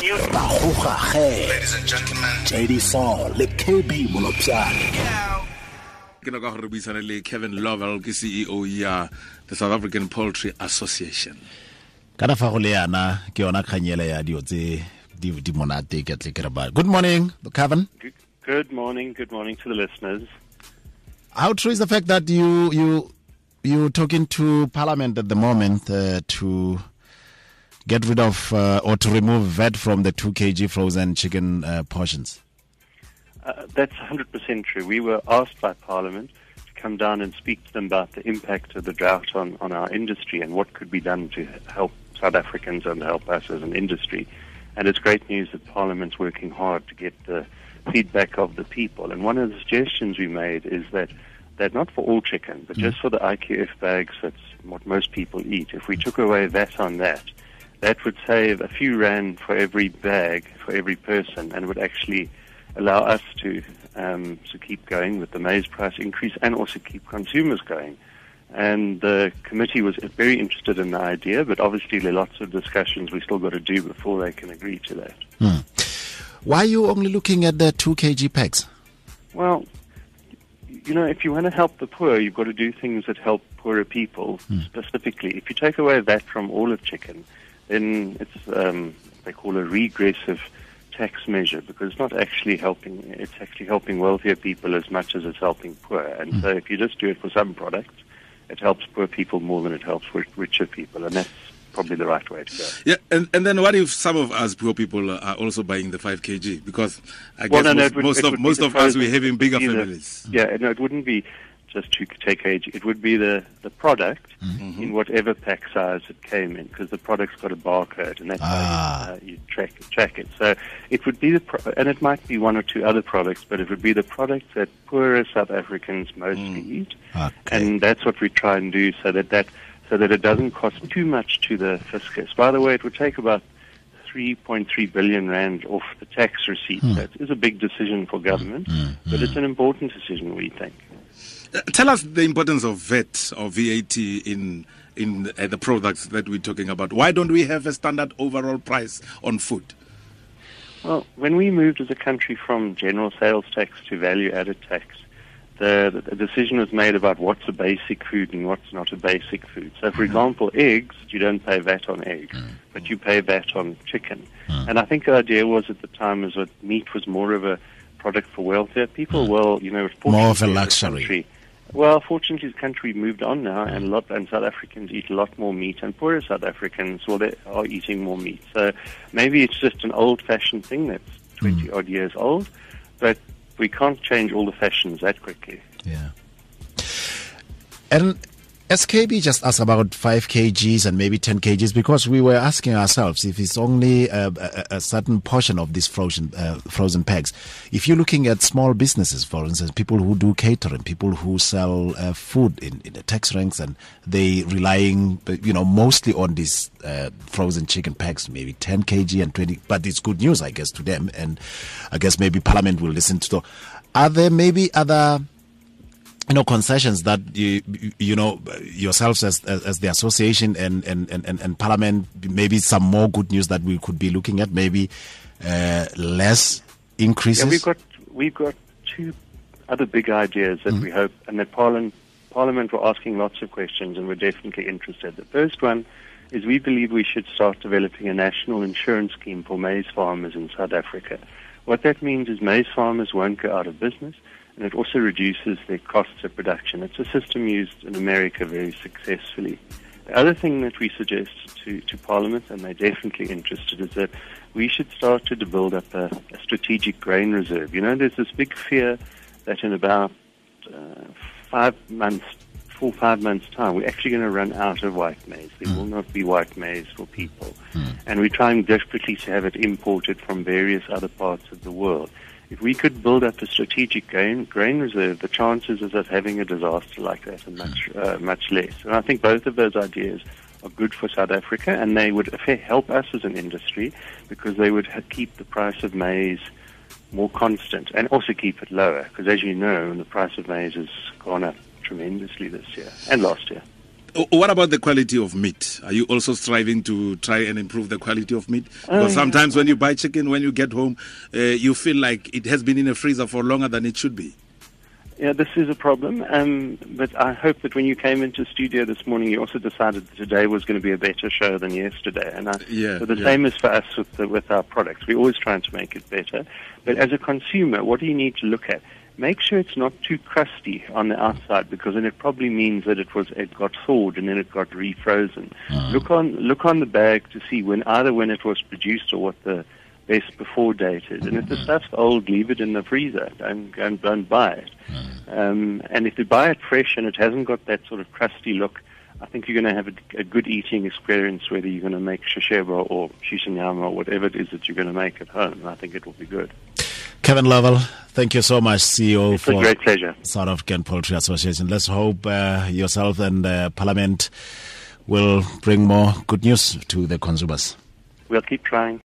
Ladies and gentlemen, JD le KB Molopyane ke naka gore buisane le kevin lovell ke ceo ya the south african poultry association. Kana fa go le yana ke yona kganyela ya dio tse di di monate ke tle ke re ba good morning kevin. Good, good morning. Good morning to the listeners. how true is the fact that you you you talking to parliament at the moment uh, to get rid of uh, or to remove VAT from the 2 kg frozen chicken uh, portions Uh, that's 100% true. We were asked by Parliament to come down and speak to them about the impact of the drought on, on our industry and what could be done to help South Africans and help us as an industry. And it's great news that Parliament's working hard to get the feedback of the people. And one of the suggestions we made is that that not for all chicken, but just for the IQF bags, that's what most people eat. If we took away that on that, that would save a few rand for every bag for every person, and would actually allow us to um, to keep going with the maize price increase, and also keep consumers going. And the committee was very interested in the idea, but obviously there are lots of discussions we still got to do before they can agree to that. why are you only looking at the 2 kg packs Well, you know, if you want to help the poor, you've got to do things that help poorer people specifically. If you take away that from all of chicken, then it's um, they call a regressive tax measure because it's not actually helping. It's actually helping wealthier people as much as it's helping poor. And so, if you just do it for some products, it helps poor people more than it helps richer people, and that's probably the right way to go. yeah and, and then what if some of us poor people are also buying the 5 kg because i Well, guess no, no, most, would- most of most of us we're having bigger either- families Yeah, no, it wouldn't be just to take age. It would be the, the product Mm-hmm. in whatever pack size it came in, because the product's got a barcode, and that's Ah. how you, uh, you track track it. So it would be the pro- and it might be one or two other products, but it would be the products that poorer South Africans mostly eat, Okay. and that's what we try and do, so that that so that it doesn't cost too much to the fiscus. By the way, it would take about 3.3 billion rand off the tax receipt. Hmm. That is a big decision for government, but it's an important decision, we think. Tell us the importance of vet or vat in in uh, the products that we're talking about why don't we have a standard overall price on food Well, when we moved as a country from general sales tax to value added tax, the, the decision was made about what's a basic food and what's not a basic food. So, for mm-hmm. example, eggs, you don't pay VAT on eggs, mm. but you pay VAT on chicken. Mm. And I think the idea was at the time was that meat was more of a product for wealthier people. Mm. Well, you know, More of a luxury. country- well, fortunately, the country moved on now, and a lot and South Africans eat a lot more meat, and poorer South Africans, well, they are eating more meat. So maybe it's just an old-fashioned thing that's twenty hmm. odd years old, but we can't change all the fashions that quickly. Yeah. And SKB just asked about 5 kgs and maybe 10 kgs because we were asking ourselves if it's only a, a, a certain portion of these frozen uh, frozen packs. If you're looking at small businesses, for instance, people who do catering, people who sell uh, food in, in the tax ranks, and they relying, uh, you know, mostly on these uh, frozen chicken packs, maybe 10 kg and 20. But it's good news, I guess, to them, and I guess maybe Parliament will listen to. The, Are there maybe other you know concessions that you you know yourselves as as, the association and, and and and parliament maybe some more good news that we could be looking at maybe uh, less increases Yeah, we've got we've got two other big ideas that we hope, and that Parliament Parliament were asking lots of questions, and we're definitely interested. The first one is we believe we should start developing a national insurance scheme for maize farmers in South Africa. What that means is maize farmers won't go out of business, and it also reduces their costs of production. It's a system used in America very successfully. The other thing that we suggest to, to Parliament, and they're definitely interested, is that we should start to build up a, a strategic grain reserve. You know, there's this big fear that in about uh, five months, four five months' time, we're actually going to run out of white maize. There will not be white maize for people, and we're trying desperately to have it imported from various other parts of the world. If we could build up a strategic grain, grain reserve, the chances of us having a disaster like that are much uh, much less. And I think both of those ideas are good for South Africa, and they would help us as an industry because they would keep the price of maize more constant and also keep it lower. Because as you know, the price of maize has gone up tremendously this year and last year. What about the quality of meat? Are you also striving to try and improve the quality of meat? Oh, Because sometimes when you buy chicken, when you get home, uh, you feel like it has been in a freezer for longer than it should be. Yeah, this is a problem. Um, but I hope that when you came into studio this morning, you also decided that today was going to be a better show than yesterday. And I, Yeah, so the yeah. same is for us with the, with our products. We're always trying to make it better. But as a consumer, what do you need to look at? Make sure it's not too crusty on the outside because then it probably means that it was it got thawed and then it got refrozen. Uh-huh. Look on look on the bag to see when either when it was produced or what the best before date is. And if the uh-huh. stuff's old, leave it in the freezer. Don't and don't buy it. Uh-huh. Um, and if you buy it fresh and it hasn't got that sort of crusty look, I think you're going to have a, a good eating experience whether you're going to make shisheba or shishinyama or whatever it is that you're going to make at home. I think it will be good. Kevin Lovell, thank you so much, CEO It's for great pleasure. South African Poultry Association. Let's hope uh, yourself and uh, Parliament will bring more good news to the consumers. We'll keep trying.